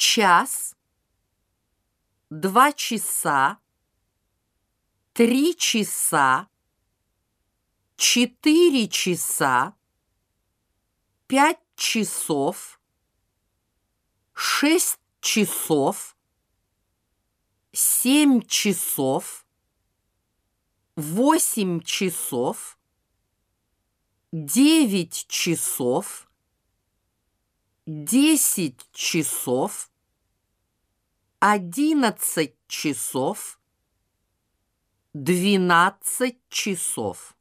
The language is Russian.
час, два часа, три часа, четыре часа, пять часов, шесть часов, семь часов, восемь часов, девять часов, десять часов, одиннадцать часов, двенадцать часов.